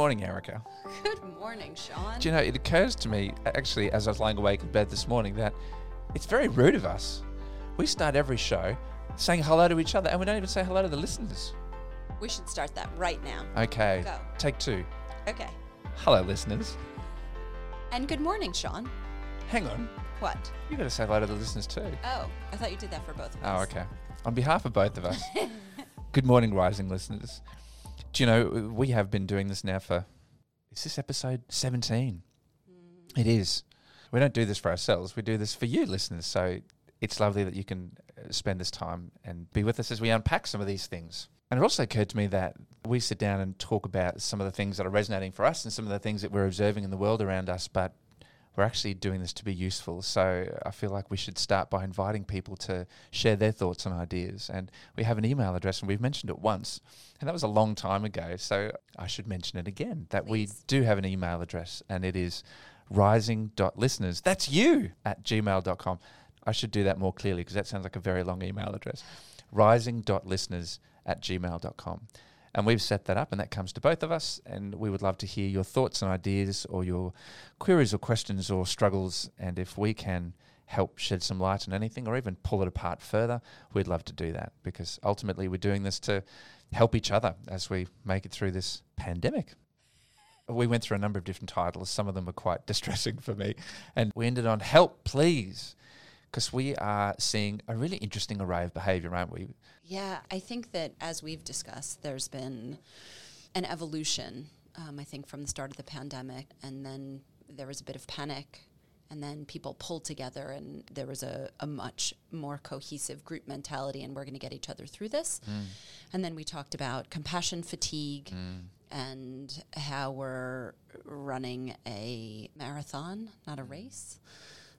Good morning, Erica. Good morning, Sean. Do you know, it occurs to me, actually, as I was lying awake in bed this morning, that it's very rude of us. We start every show saying hello to each other, and we don't even say hello to the listeners. we should start that right now. Okay, Go. take two. Okay. Hello, listeners. And good morning, Sean. Hang on, What? you got to say hello to the listeners too. Oh, I thought you did that for both of us. Oh, okay. On behalf of both of us, good morning, rising listeners. Do you know, we have been doing this now for, is this episode 17? It is. We don't do this for ourselves, we do this for you, listeners. So it's lovely that you can uh, spend this time and be with us as we unpack some of these things. And it also occurred to me that we sit down and talk about some of the things that are resonating for us and some of the things that we're observing in the world around us, but we're actually doing this to be useful. So I feel like we should start by inviting people to share their thoughts and ideas. And we have an email address, and we've mentioned it once, and that was a long time ago. So I should mention it again that we do have an email address, and it is rising.listeners. That's you at gmail.com. I should do that more clearly because that sounds like a very long email address. Rising.listeners at gmail.com. And we've set that up, and that comes to both of us. And we would love to hear your thoughts and ideas, or your queries, or questions, or struggles. And if we can help shed some light on anything, or even pull it apart further, we'd love to do that because ultimately we're doing this to help each other as we make it through this pandemic. We went through a number of different titles. Some of them were quite distressing for me. And we ended on Help, Please, because we are seeing a really interesting array of behavior, aren't we? Yeah, I think that as we've discussed, there's been an evolution, um, I think, from the start of the pandemic. And then there was a bit of panic. And then people pulled together, and there was a, a much more cohesive group mentality, and we're going to get each other through this. Mm. And then we talked about compassion fatigue mm. and how we're running a marathon, not a mm. race.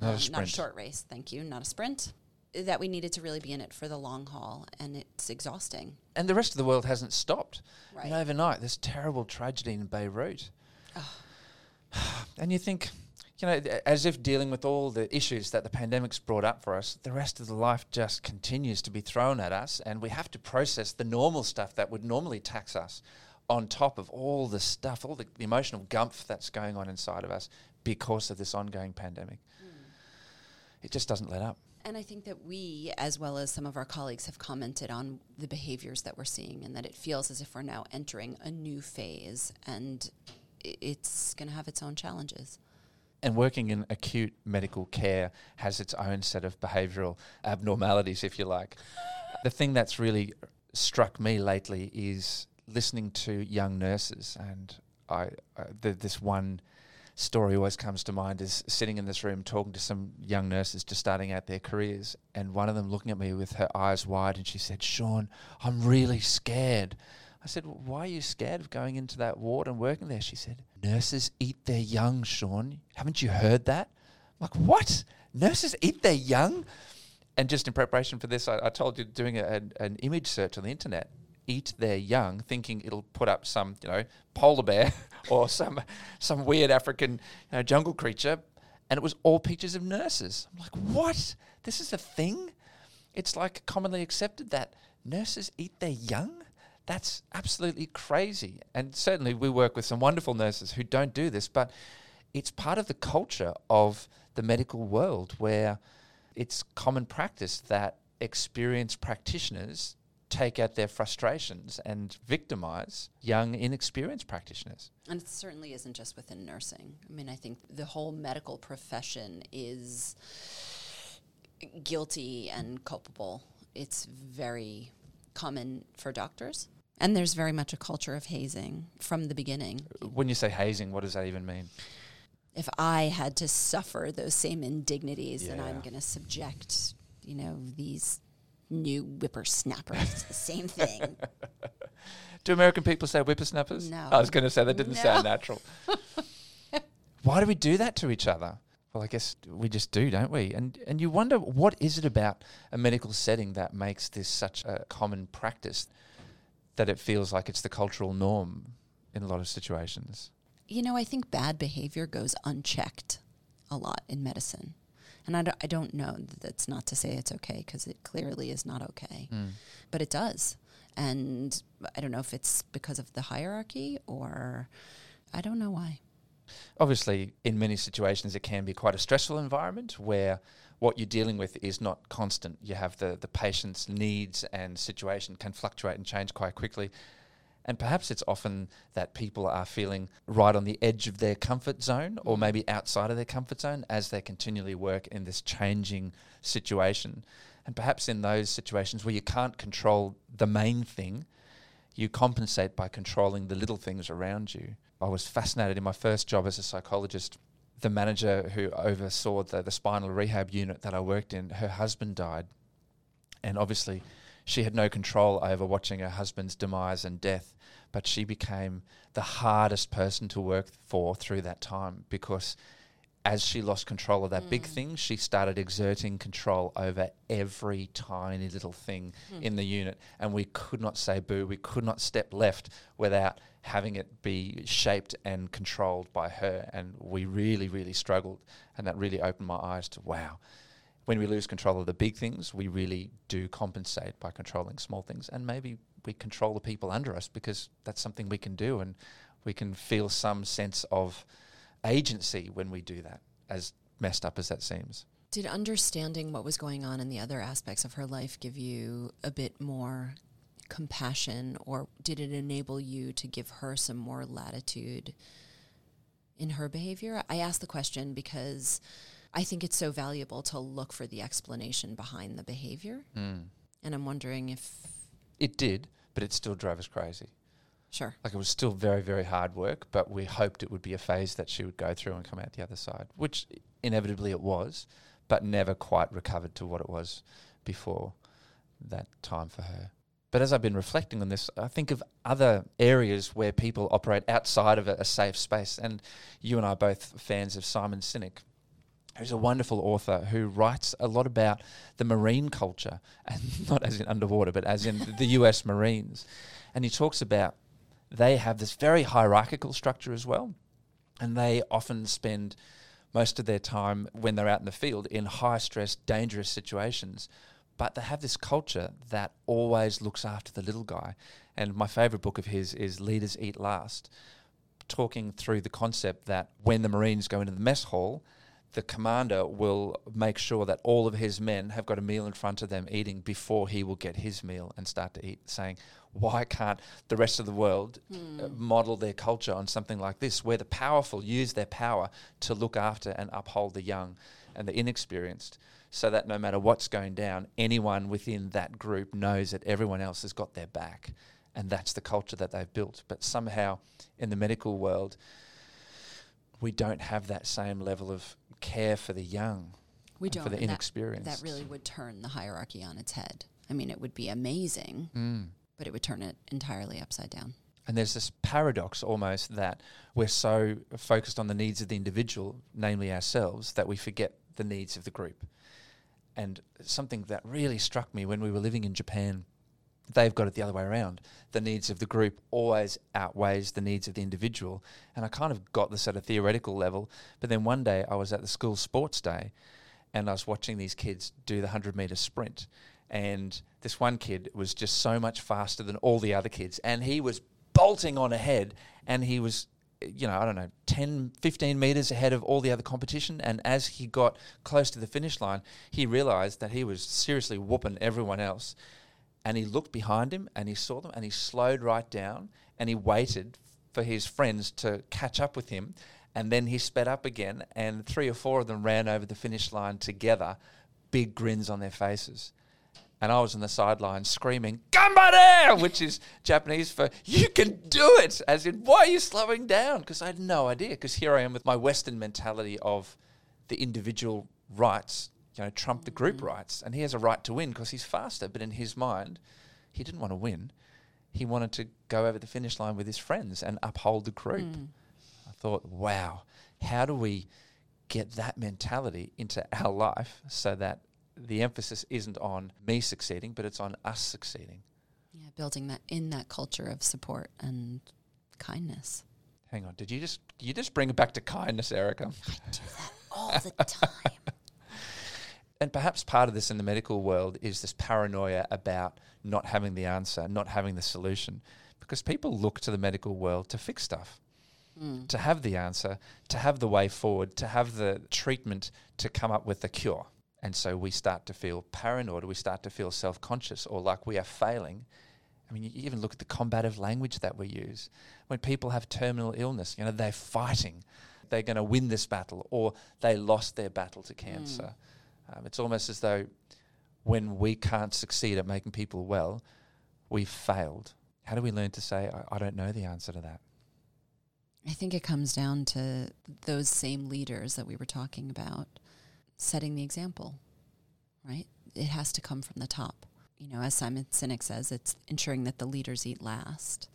Not a Um, Not a short race, thank you, not a sprint. That we needed to really be in it for the long haul, and it's exhausting. And the rest of the world hasn't stopped. Right. And overnight, this terrible tragedy in Beirut. and you think, you know, as if dealing with all the issues that the pandemic's brought up for us, the rest of the life just continues to be thrown at us, and we have to process the normal stuff that would normally tax us on top of all the stuff, all the, the emotional gumph that's going on inside of us because of this ongoing pandemic. It just doesn't let up. And I think that we, as well as some of our colleagues, have commented on the behaviors that we're seeing, and that it feels as if we're now entering a new phase, and it's going to have its own challenges. and working in acute medical care has its own set of behavioural abnormalities, if you like. The thing that's really struck me lately is listening to young nurses, and I uh, th- this one story always comes to mind is sitting in this room talking to some young nurses just starting out their careers, and one of them looking at me with her eyes wide, and she said, "Sean, I'm really scared." I said, Why are you scared of going into that ward and working there? She said, Nurses eat their young, Sean. Haven't you heard that? I'm like, What? Nurses eat their young? And just in preparation for this, I, I told you doing a, an, an image search on the internet, eat their young, thinking it'll put up some, you know, polar bear or some some weird African you know, jungle creature. And it was all pictures of nurses. I'm like, What? This is a thing? It's like commonly accepted that nurses eat their young? That's absolutely crazy. And certainly we work with some wonderful nurses who don't do this, but it's part of the culture of the medical world where it's common practice that experienced practitioners take out their frustrations and victimize young, inexperienced practitioners. And it certainly isn't just within nursing. I mean, I think the whole medical profession is guilty and culpable. It's very common for doctors. And there's very much a culture of hazing from the beginning. When you say hazing, what does that even mean? If I had to suffer those same indignities, then I'm going to subject, you know, these new whippersnappers the same thing. Do American people say whippersnappers? No. I was going to say that didn't No. sound natural. Why do we do that to each other? Well, I guess we just do, don't we? And and you wonder what is it about a medical setting that makes this such a common practice that it feels like it's the cultural norm in a lot of situations. You know, I think bad behavior goes unchecked a lot in medicine. And I don't, I don't know. That's not to say it's okay because it clearly is not okay, Mm. but it does. And I don't know if it's because of the hierarchy or I don't know why. Obviously, in many situations, it can be quite a stressful environment where what you're dealing with is not constant. You have the, the patient's needs and situation can fluctuate and change quite quickly. And perhaps it's often that people are feeling right on the edge of their comfort zone or mm. maybe outside of their comfort zone as they continually work in this changing situation. And perhaps in those situations where you can't control the main thing, you compensate by controlling the little things around you. I was fascinated in my first job as a psychologist. The manager who oversaw the, the spinal rehab unit that I worked in, her husband died. And obviously, she had no control over watching her husband's demise and death, but she became the hardest person to work for through that time because as she lost control of that big hmm. thing, she started exerting control over every tiny little thing hmm. in the unit. And we could not say boo, we could not step left without having it be shaped and controlled by her. And we really, really struggled. And that really opened my eyes to wow. When we lose control of the big things, we really do compensate by controlling small things. And maybe we control the people under us because that's something we can do. And we can feel some sense of agency when we do that, as messed up as that seems. Did understanding what was going on in the other aspects of her life give you a bit more compassion, or did it enable you to give her some more latitude in her behavior? I ask the question because I think it's so valuable to look for the explanation behind the behavior. Mm. And I'm wondering if, It did, but it still drove us crazy. sure. Like it was still very, very hard work, but we hoped it would be a phase that she would go through and come out the other side, which inevitably it was, but never quite recovered to what it was before that time for her. But as I've been reflecting on this, I think of other areas where people operate outside of a, a safe space. And you and I are both fans of Simon Sinek, who's a wonderful author who writes a lot about the marine culture, and not as in underwater, but as in the US Marines. And he talks about they have this very hierarchical structure as well. And they often spend most of their time when they're out in the field in high stress, dangerous situations. But they have this culture that always looks after the little guy. And my favorite book of his is Leaders Eat Last, talking through the concept that when the Marines go into the mess hall, the commander will make sure that all of his men have got a meal in front of them eating before he will get his meal and start to eat, saying, Why can't the rest of the world uh, model their culture on something like this, where the powerful use their power to look after and uphold the young and the inexperienced, so that no matter what's going down, anyone within that group knows that everyone else has got their back. And that's the culture that they've built. But somehow in the medical world, we don't have that same level of care for the young, We don't. for the and that- inexperienced. That really would turn the hierarchy on its head. I mean, it would be amazing, Mm. but it would turn it entirely upside down. And there's this paradox almost that we're so focused on the needs of the individual, namely ourselves, that we forget the needs of the group. And something that really struck me when we were living in Japan, they've got it the other way around. The needs of the group always outweighs the needs of the individual. And I kind of got this at a theoretical level. But then one day I was at the school sports day and I was watching these kids do the 100 meter sprint. And this one kid was just so much faster than all the other kids. And he was bolting on ahead. And he was, you know, I don't know, 10, 15 meters ahead of all the other competition. And as he got close to the finish line, he realized that he was seriously whooping everyone else. And he looked behind him and he saw them and he slowed right down and he waited for his friends to catch up with him. And then he sped up again, and three or four of them ran over the finish line together, big grins on their faces. And I was on the sideline screaming, Gambare! which is Japanese for, you can do it! As in, why are you slowing down? Because I had no idea. Because here I am with my Western mentality of the individual rights, you know, trump the group mm. rights. And he has a right to win because he's faster. But in his mind, he didn't want to win. He wanted to go over the finish line with his friends and uphold the group. Mm. I thought, wow, how do we get that mentality into our life so that the emphasis isn't on me succeeding, but it's on us succeeding? Yeah, building that in that culture of support and kindness. Hang on, did you just you just bring it back to kindness, Erica? I do that all the time. And perhaps part of this in the medical world is this paranoia about not having the answer, not having the solution, because people look to the medical world to fix stuff, Mm. to have the answer, to have the way forward, to have the treatment to come up with the cure. And so we start to feel paranoid, we start to feel self conscious, or like we are failing. I mean, you even look at the combative language that we use. When people have terminal illness, you know, they're fighting, they're going to win this battle, or they lost their battle to cancer. Um, it's almost as though when we can't succeed at making people well, we've failed. How do we learn to say, I, I don't know the answer to that? I think it comes down to those same leaders that we were talking about setting the example, right? It has to come from the top. You know, as Simon Sinek says, it's ensuring that the leaders eat last.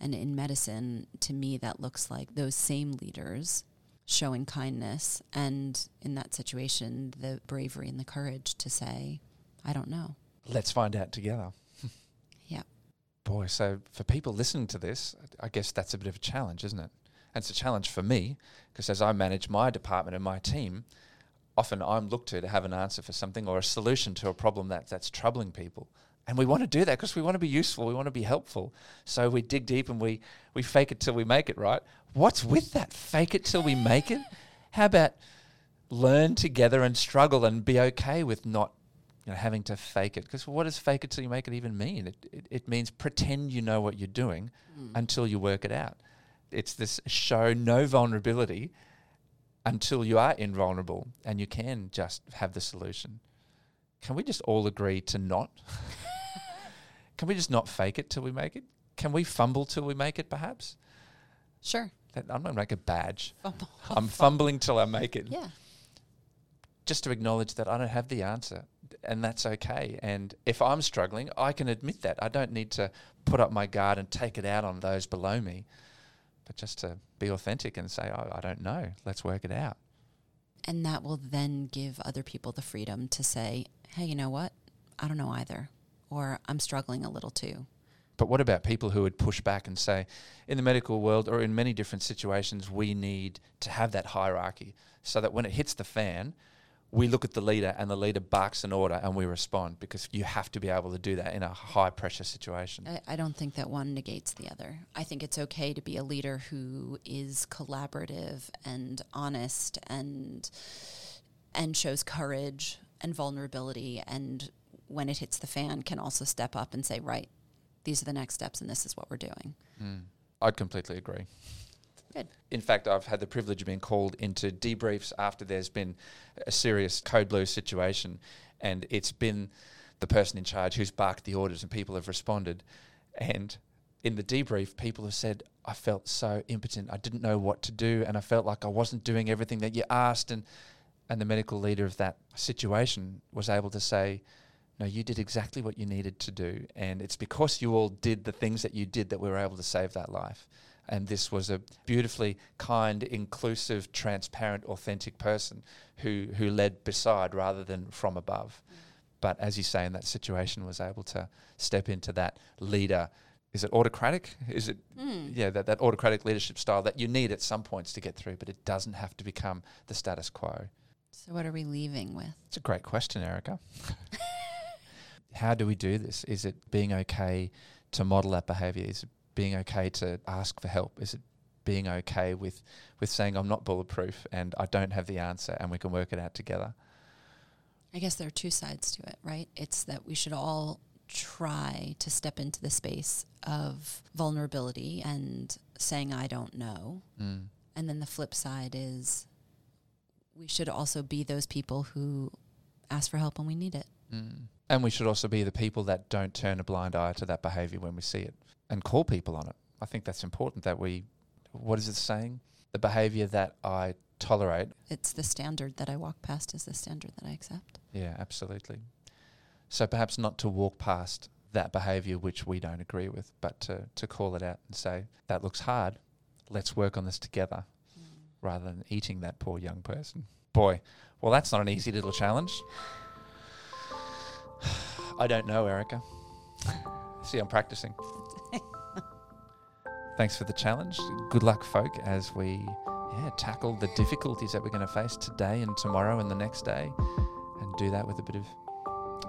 And in medicine, to me, that looks like those same leaders showing kindness and in that situation, the bravery and the courage to say, I don't know. Let's find out together. Yeah. Boy, so for people listening to this, I guess that's a bit of a challenge, isn't it? And it's a challenge for me because as I manage my department and my team, often I'm looked to to have an answer for something or a solution to a problem that, that's troubling people. And we want to do that because we want to be useful, we want to be helpful. So we dig deep and we, we fake it till we make it, right? What's with that? Fake it till we make it? How about learn together and struggle and be okay with not you know, having to fake it. Because what does fake it till you make it even mean? It, it, it means pretend you know what you're doing hmm. until you work it out. It's this show no vulnerability until you are invulnerable and you can just have the solution. Can we just all agree to not? can we just not fake it till we make it? Can we fumble till we make it, perhaps? Sure. That, I'm going to make a badge. Fumble. I'm fumbling till I make it Yeah. just to acknowledge that I don't have the answer and that's okay. And if I'm struggling, I can admit that. I don't need to put up my guard and take it out on those below me, but just to be authentic and say, oh, I don't know. Let's work it out. And that will then give other people the freedom to say, hey, you know what? I don't know either. Or I'm struggling a little too. But what about people who would push back and say, in the medical world or in many different situations, we need to have that hierarchy so that when it hits the fan, we look at the leader and the leader barks an order and we respond because you have to be able to do that in a high pressure situation. I, I don't think that one negates the other. I think it's okay to be a leader who is collaborative and honest and and shows courage and vulnerability and when it hits the fan can also step up and say, right, these are the next steps and this is what we're doing. Mm. I'd completely agree. Good. In fact, I've had the privilege of being called into debriefs after there's been a serious code blue situation, and it's been the person in charge who's barked the orders, and people have responded. And in the debrief, people have said, I felt so impotent. I didn't know what to do, and I felt like I wasn't doing everything that you asked. And, and the medical leader of that situation was able to say, no, you did exactly what you needed to do. And it's because you all did the things that you did that we were able to save that life. And this was a beautifully kind, inclusive, transparent, authentic person who, who led beside rather than from above. But as you say, in that situation, was able to step into that leader. Is it autocratic? Is it Mm. yeah that, that autocratic leadership style that you need at some points to get through, but it doesn't have to become the status quo. So what are we leaving with? It's a great question, Erica. How do we do this? Is it being okay to model that behavior? Is it being okay to ask for help? Is it being okay with, with saying I'm not bulletproof and I don't have the answer and we can work it out together? I guess there are two sides to it, right? It's that we should all try to step into the space of vulnerability and saying, I don't know. Mm. And then the flip side is we should also be those people who ask for help when we need it. Mm. And we should also be the people that don't turn a blind eye to that behavior when we see it and call people on it. I think that's important that we, what is it saying? The behavior that I tolerate. It's the standard that I walk past is the standard that I accept. Yeah, absolutely. So perhaps not to walk past that behavior which we don't agree with, but to, to call it out and say, that looks hard. Let's work on this together mm. rather than eating that poor young person. Boy, well, that's not an easy little challenge. I don't know, Erica. See, I'm practicing. Thanks for the challenge. Good luck, folk, as we yeah, tackle the difficulties that we're going to face today and tomorrow and the next day. And and do that with a bit of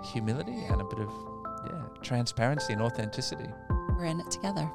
humility and a bit of yeah transparency and authenticity. We're in it together.